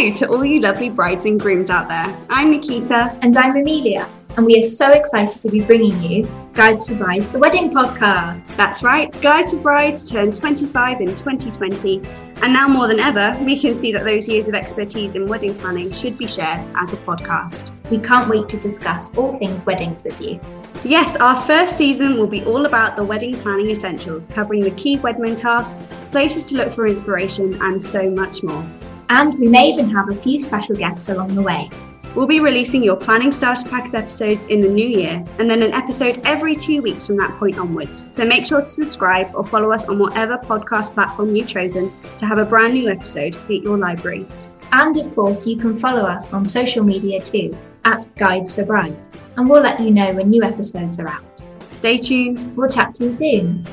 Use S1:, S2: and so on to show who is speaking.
S1: Hello to all you lovely brides and grooms out there. I'm Nikita.
S2: And I'm Amelia. And we are so excited to be bringing you Guides for Brides, the wedding podcast.
S1: That's right, Guides for Brides turned 25 in 2020. And now more than ever, we can see that those years of expertise in wedding planning should be shared as a podcast.
S2: We can't wait to discuss all things weddings with you.
S1: Yes, our first season will be all about the wedding planning essentials, covering the key wedding tasks, places to look for inspiration, and so much more.
S2: And we may even have a few special guests along the way.
S1: We'll be releasing your planning starter pack of episodes in the new year, and then an episode every two weeks from that point onwards. So make sure to subscribe or follow us on whatever podcast platform you've chosen to have a brand new episode hit your library.
S2: And of course, you can follow us on social media too, at Guides for Brides, and we'll let you know when new episodes are out.
S1: Stay tuned.
S2: We'll chat to you soon.